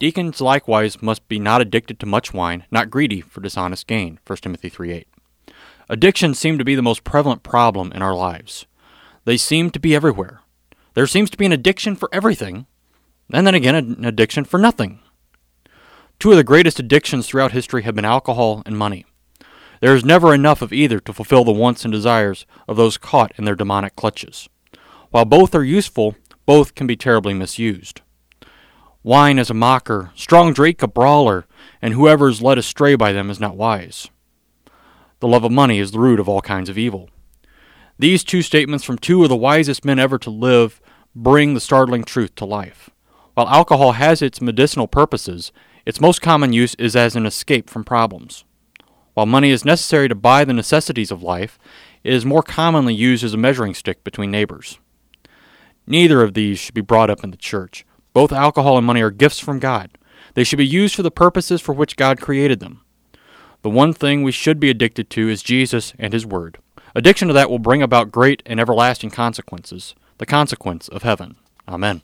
Deacons likewise must be not addicted to much wine, not greedy for dishonest gain. 1 Timothy 3 8. Addictions seem to be the most prevalent problem in our lives. They seem to be everywhere. There seems to be an addiction for everything, and then again, an addiction for nothing. Two of the greatest addictions throughout history have been alcohol and money. There is never enough of either to fulfill the wants and desires of those caught in their demonic clutches. While both are useful, both can be terribly misused. Wine is a mocker, strong drink a brawler, and whoever is led astray by them is not wise. The love of money is the root of all kinds of evil. These two statements from two of the wisest men ever to live bring the startling truth to life. While alcohol has its medicinal purposes, its most common use is as an escape from problems. While money is necessary to buy the necessities of life, it is more commonly used as a measuring stick between neighbors. Neither of these should be brought up in the church. Both alcohol and money are gifts from God. They should be used for the purposes for which God created them. The one thing we should be addicted to is Jesus and His Word. Addiction to that will bring about great and everlasting consequences, the consequence of heaven. Amen.